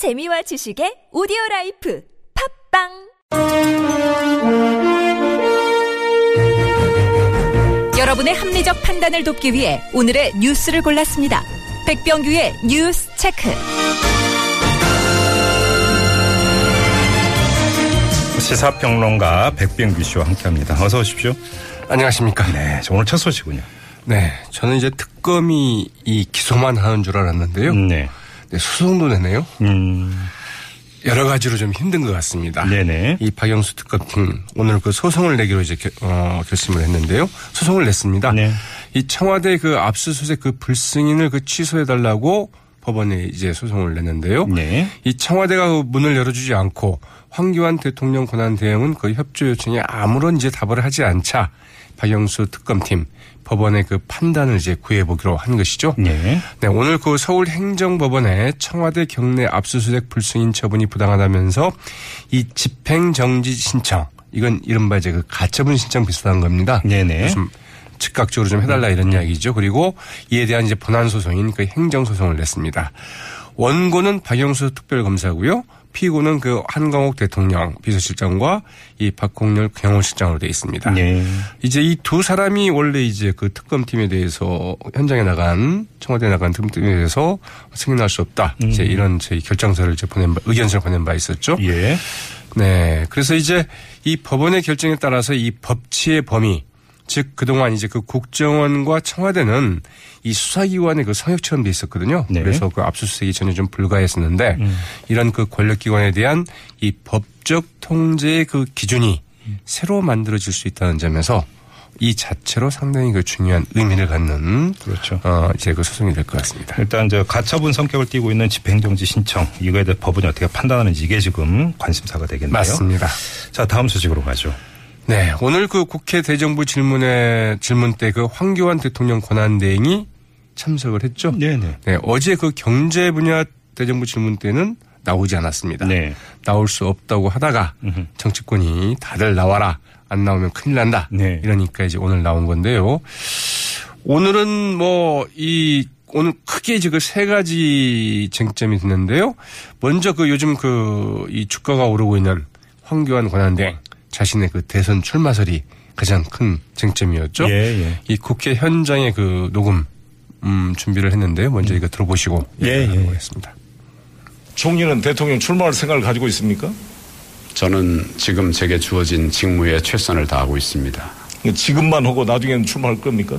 재미와 지식의 오디오 라이프 팟빵 여러분의 합리적 판단을 돕기 위해 오늘의 뉴스를 골랐습니다. 백병규의 뉴스 체크. 시사평론가 백병규 씨와 함께합니다. 어서 오십시오. 안녕하십니까. 네, 오늘 첫 소식군요. 네, 저는 이제 특검이 이 기소만 하는 줄 알았는데요. 네. 네, 소송도 내네요. 음, 여러 가지로 좀 힘든 것 같습니다. 네네. 이 박영수 특검팀 오늘 그 소송을 내기로 이제 결, 어, 결심을 했는데요. 소송을 냈습니다. 네. 이 청와대 그 압수수색 그 불승인을 그 취소해 달라고 법원에 이제 소송을 냈는데요. 네. 이 청와대가 그 문을 열어주지 않고 황교안 대통령 권한 대행은 그 협조 요청에 아무런 이제 답을 하지 않자 박영수 특검팀 법원의 그 판단을 이제 구해보기로 한 것이죠. 네. 네, 오늘 그 서울 행정법원에 청와대 경내 압수수색 불승인 처분이 부당하다면서 이 집행정지 신청 이건 이른바 이제 그 가처분 신청 비슷한 겁니다. 네네. 좀 즉각적으로 좀 해달라 이런 이야기죠. 그리고 이에 대한 이제 본안 소송인 그 행정 소송을 냈습니다. 원고는 박영수 특별검사고요. 피고는 그 한광옥 대통령 비서실장과 이 박홍렬 경호실장으로 되어 있습니다. 네. 이제 이 두 사람이 원래 이제 그 특검팀에 대해서 현장에 나간 청와대 에 나간 특검팀에 대해서 승인할 수 없다. 이제 이런 저희 결정서를 이제 보낸 바, 의견서를 보낸 바 있었죠. 예. 네. 그래서 이제 이 법원의 결정에 따라서 이 법치의 범위 즉 그동안 이제 그 국정원과 청와대는 이 수사기관의 그 성역처럼 돼 있었거든요. 네. 그래서 그 압수수색이 전혀 좀 불가했었는데 이런 그 권력기관에 대한 이 법적 통제의 그 기준이 새로 만들어질 수 있다는 점에서 이 자체로 상당히 그 중요한 의미를 갖는 그렇죠. 어 이제 그 소송이 될 것 같습니다. 일단 저 가처분 성격을 띠고 있는 집행정지 신청 이거에 대해 법원이 어떻게 판단하는지 이게 지금 관심사가 되겠네요. 맞습니다. 자 다음 소식으로 가죠. 네, 오늘 그 국회 대정부 질문에 질문 때 그 황교안 대통령 권한대행이 참석을 했죠. 네네. 네, 어제 그 경제 분야 대정부 질문 때는 나오지 않았습니다. 네. 나올 수 없다고 하다가 음흠. 정치권이 다들 나와라. 안 나오면 큰일 난다. 네. 이러니까 이제 오늘 나온 건데요. 오늘은 뭐 이 오늘 크게 이제 그세 가지 쟁점이 있는데요. 먼저 그 요즘 그 이 주가가 오르고 있는 황교안 권한대행 자신의 그 대선 출마설이 가장 큰 쟁점이었죠. 예, 예. 이 국회 현장의 그 녹음 음, 준비를 했는데요. 먼저 이거 들어보시고 예, 예. 해보겠습니다. 총리는 대통령 출마할 생각을 가지고 있습니까? 저는 지금 제게 주어진 직무에 최선을 다하고 있습니다. 지금만 하고 나중에는 출마할 겁니까?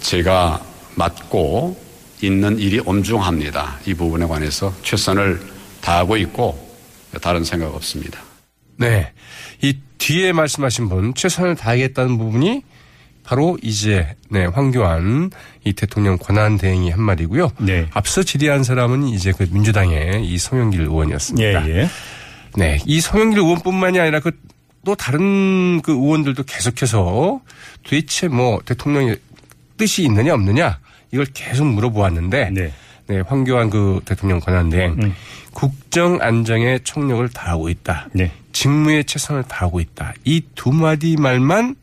제가 맡고 있는 일이 엄중합니다. 이 부분에 관해서 최선을 다하고 있고 다른 생각 없습니다. 네. 이 뒤에 말씀하신 분, 최선을 다하겠다는 부분이 바로 이제, 네, 황교안 이 대통령 권한 대행이 한 말이고요. 네. 앞서 질의한 사람은 이제 그 민주당의 이 송영길 의원이었습니다. 예, 예. 네. 이 송영길 의원뿐만이 아니라 그 또 다른 그 의원들도 계속해서 도대체 뭐 대통령의 뜻이 있느냐 없느냐 이걸 계속 물어보았는데 네. 네, 황교안 그 대통령 권한대행 음. 국정 안정에 총력을 다하고 있다. 네. 직무에 최선을 다하고 있다. 이 두 마디 말만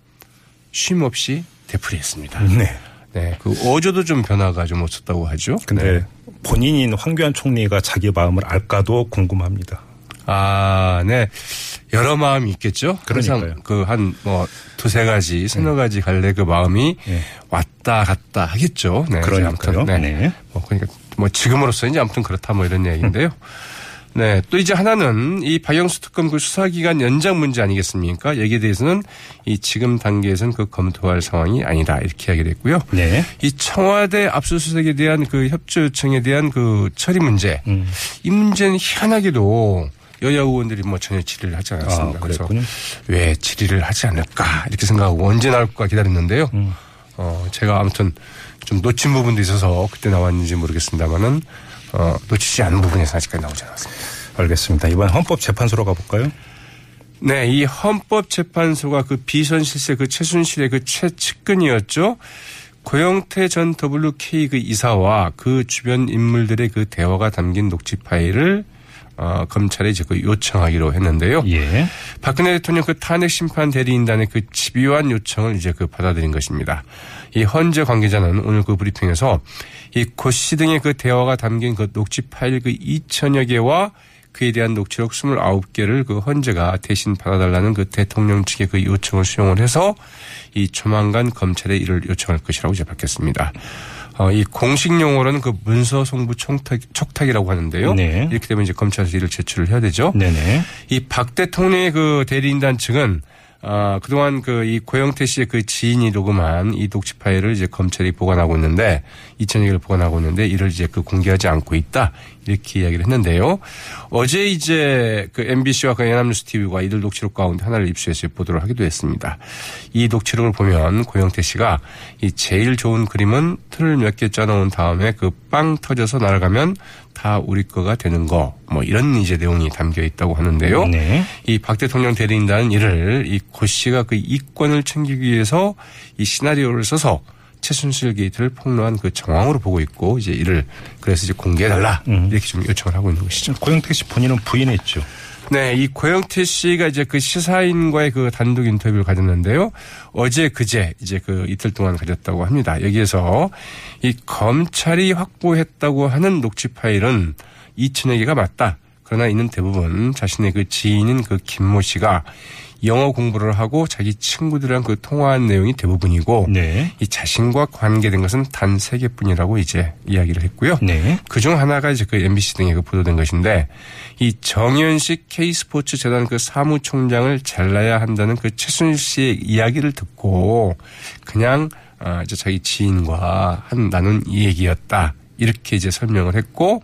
쉼 없이 되풀이했습니다. 네. 네, 그 어제도 좀 변화가 좀 없었다고 하죠. 근데 네. 본인인 황교안 총리가 자기 마음을 알까도 궁금합니다. 아, 네. 여러 마음이 있겠죠. 그러니까요. 그한 뭐 두세 가지, 서너 가지 갈래 그 마음이 네. 왔다 갔다 하겠죠. 네. 그러니까요. 네. 네. 뭐 그러니까 뭐 지금으로서 이제 아무튼 그렇다 뭐 이런 얘기인데요. 네. 또 이제 하나는 이 박영수 특검 그 수사기간 연장 문제 아니겠습니까? 여기에 대해서는 이 지금 단계에서는 그 검토할 상황이 아니다. 이렇게 이야기를 했고요. 네. 이 청와대 압수수색에 대한 그 협조 요청에 대한 그 처리 문제. 음. 이 문제는 희한하게도 여야 의원들이 뭐 전혀 질의를 하지 않았습니다. 아, 그래서. 왜 질의를 하지 않을까 이렇게 생각하고 언제 나올까 기다렸는데요. 음. 어, 제가 아무튼 좀 놓친 부분도 있어서 그때 나왔는지 모르겠습니다만은 어, 놓치지 않은 부분에서 아직까지 나오지 않았습니다. 알겠습니다. 이번 헌법재판소로 가볼까요? 네, 이 헌법재판소가 그 비선실세 그 최순실의 그 최측근이었죠. 고영태 전 WK 그 이사와 그 주변 인물들의 그 대화가 담긴 녹취 파일을 어, 검찰에 이제 그 요청하기로 했는데요. 예. 박근혜 대통령 그 탄핵 심판 대리인단의 그 집요한 요청을 이제 그 받아들인 것입니다. 이 헌재 관계자는 오늘 그 브리핑에서 이 고씨 등의 그 대화가 담긴 그 녹취 파일 그 2천여 개와 그에 대한 녹취록 29개를 그 헌재가 대신 받아달라는 그 대통령 측의 그 요청을 수용을 해서 이 조만간 검찰에 이를 요청할 것이라고 이제 밝혔습니다. 어, 이 공식 용어로는 그 문서 송부 촉탁, 촉탁이라고 하는데요. 네. 이렇게 되면 이제 검찰에서 이를 제출을 해야 되죠. 네네. 이 박 대통령의 그 대리인단 측은 아, 그동안 그 이 고영태 씨의 그 지인이 녹음한 이 녹취 파일을 이제 검찰이 보관하고 있는데 2천여 개를 보관하고 있는데 이를 이제 그 공개하지 않고 있다. 이렇게 이야기를 했는데요. 어제 이제 그 MBC와 그 연합뉴스 TV가 이들 녹취록 가운데 하나를 입수해서 보도를 하기도 했습니다. 이 녹취록을 보면 고영태 씨가 이 제일 좋은 그림은 틀을 몇 개 짜놓은 다음에 그 빵 터져서 날아가면 다 우리 거가 되는 거 뭐 이런 이제 내용이 담겨 있다고 하는데요. 네. 이박 대통령 대리인단은 이를 이고 씨가 그 이권을 챙기기 위해서 이 시나리오를 써서 최순실 게이트를 폭로한 그 정황으로 보고 있고 이제 이를 그래서 이제 공개해달라 이렇게 좀 요청을 하고 있는 것이죠. 고영택 씨 본인은 부인했죠. 네, 이 고영태 씨가 이제 그 시사인과의 그 단독 인터뷰를 가졌는데요. 어제 그제 이제 그 이틀 동안 가졌다고 합니다. 여기에서 이 검찰이 확보했다고 하는 녹취 파일은 2천여 개가 맞다. 그러나 이는 대부분 자신의 그 지인인 그 김모 씨가 영어 공부를 하고 자기 친구들이랑 그 통화한 내용이 대부분이고 네. 이 자신과 관계된 것은 단 세 개뿐이라고 이제 이야기를 했고요. 네. 그중 하나가 이제 그 MBC 등에 그 보도된 것인데 이 정현식 K스포츠 재단 그 사무총장을 잘라야 한다는 그 최순실 씨의 이야기를 듣고 그냥 아 이제 자기 지인과 한 나눈 얘기였다. 이렇게 이제 설명을 했고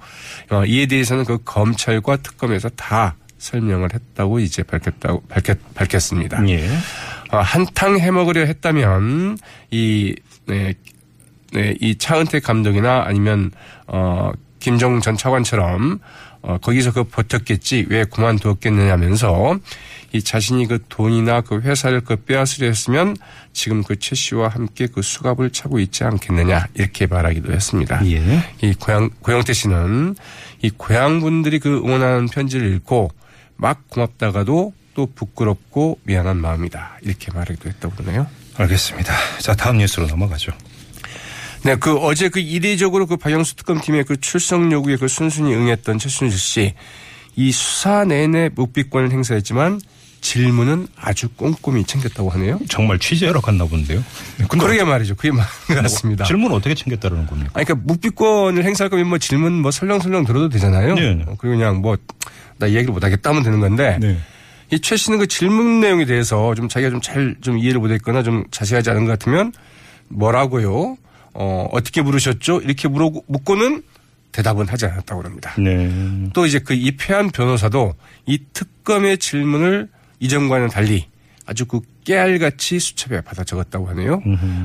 어, 이에 대해서는 그 검찰과 특검에서 다 설명을 했다고 이제 밝혔다고 밝혔, 밝혔습니다. 예. 어, 한탕 해먹으려 했다면 이, 네, 네, 이 차은택 감독이나 아니면 어, 김정 전 차관처럼 어, 거기서 그 버텼겠지 왜 그만두었겠느냐면서 이 자신이 그 돈이나 그 회사를 그 빼앗으려 했으면 지금 그 최 씨와 함께 그 수갑을 차고 있지 않겠느냐 이렇게 말하기도 했습니다. 예. 이 고양 고영태 씨는 이 고향 분들이 그 응원하는 편지를 읽고 막 고맙다가도 또 부끄럽고 미안한 마음이다 이렇게 말하기도 했다고 그러네요. 알겠습니다. 자, 다음 뉴스로 넘어가죠. 네, 그 어제 그 이례적으로 그 박영수 특검팀의 그 출석 요구에 그 순순히 응했던 최순실 씨, 이 수사 내내 묵비권을 행사했지만 질문은 아주 꼼꼼히 챙겼다고 하네요. 정말 취재하러 갔나 본데요. 근데 그러게 말이죠. 그게 같습니다. 질문 어떻게 챙겼다는 겁니까? 아니, 그러니까 묵비권을 행사할 거면 뭐 질문 뭐 설렁설렁 들어도 되잖아요. 네, 네. 어, 그리고 그냥 뭐나 이야기를 못 하겠다 하면 되는 건데 네. 이최 씨는 그 질문 내용에 대해서 좀 자기가 좀 잘좀 이해를 못했거나 좀 자세하지 않은 것 같으면 뭐라고요? 어, 어떻게 물으셨죠? 이렇게 물어 묻고는 대답은 하지 않았다고 합니다. 네. 또 이제 그 입회한 변호사도 이 특검의 질문을 이전과는 달리 아주 그 깨알같이 수첩에 받아 적었다고 하네요.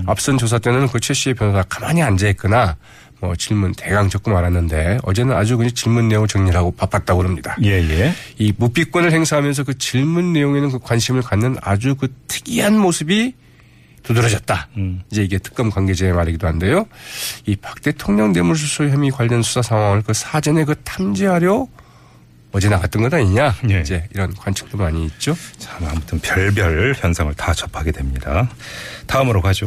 앞선 조사 때는 그 최 씨의 변호사가 가만히 앉아 있거나 뭐 질문 대강 적고 말았는데 어제는 아주 그냥 질문 내용 정리를 하고 바빴다고 합니다. 예, 예. 이 묵비권을 행사하면서 그 질문 내용에는 그 관심을 갖는 아주 그 특이한 모습이 두드러졌다. 음. 이제 이게 특검 관계자의 말이기도 한데요. 이 박 대통령 뇌물수수 혐의 관련 수사 상황을 그 사전에 그 탐지하려 어제 나갔던 것 아니냐. 예. 이제 이런 관측도 많이 있죠. 참, 아무튼 별별 현상을 다 접하게 됩니다. 다음으로 가죠.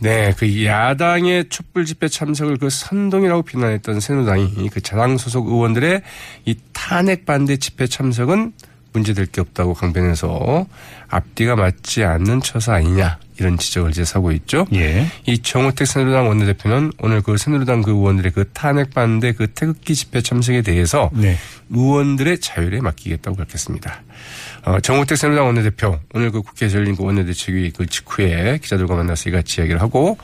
네, 그 야당의 촛불 집회 참석을 그 선동이라고 비난했던 새누당이 그 자당 소속 의원들의 이 탄핵 반대 집회 참석은 문제될 게 없다고 강변해서 앞뒤가 맞지 않는 처사 아니냐 이런 지적을 제사하고 있죠. 예. 이 정우택 새누리당 원내대표는 오늘 그 새누리당 그 의원들의 그 탄핵 반대 그 태극기 집회 참석에 대해서 네. 의원들의 자율에 맡기겠다고 밝혔습니다. 어, 정우택 새누리당 원내대표 오늘 그 국회에서 열린 그 원내대책위 그 직후에 기자들과 만나서 이같이 이야기를 하고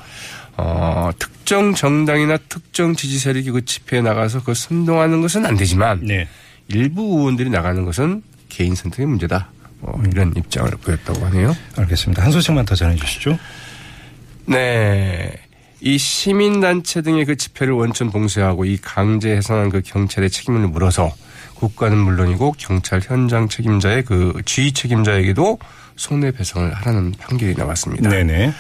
어, 특정 정당이나 특정 지지 세력이 그 집회에 나가서 그 선동하는 것은 안 되지만 네. 일부 의원들이 나가는 것은 개인 선택의 문제다. 뭐 이런 입장을 보였다고 하네요. 알겠습니다. 한 소식만 더 전해 주시죠. 네. 이 시민단체 등의 그 집회를 원천 봉쇄하고 이 강제 해산한 그 경찰의 책임을 물어서 국가는 물론이고 경찰 현장 책임자의 그 지휘 책임자에게도 손해배상을 하라는 판결이 나왔습니다. 네네.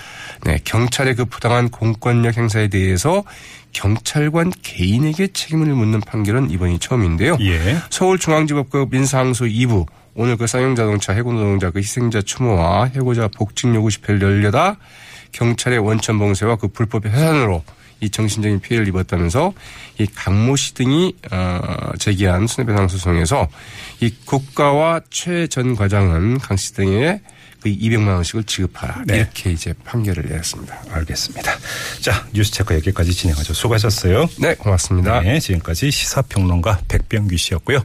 네, 경찰의 그 부당한 공권력 행사에 대해서 경찰관 개인에게 책임을 묻는 판결은 이번이 처음인데요. 예. 서울중앙지법 그 민사항소 2부 오늘 그 쌍용자동차 해군노동자 그 희생자 추모와 해고자 복직 요구 집회를 열려다 경찰의 원천 봉쇄와 그 불법 해산으로 이 정신적인 피해를 입었다면서 이 강모 씨 등이 어 제기한 손해배상 소송에서 이 국가와 최 전 과장은 강 씨 등에게 그 200만 원씩을 지급하라 네. 이렇게 이제 판결을 내렸습니다. 알겠습니다. 자, 뉴스 체크 여기까지 진행하죠. 수고하셨어요. 네, 고맙습니다. 네, 지금까지 시사평론가 백병규 씨였고요.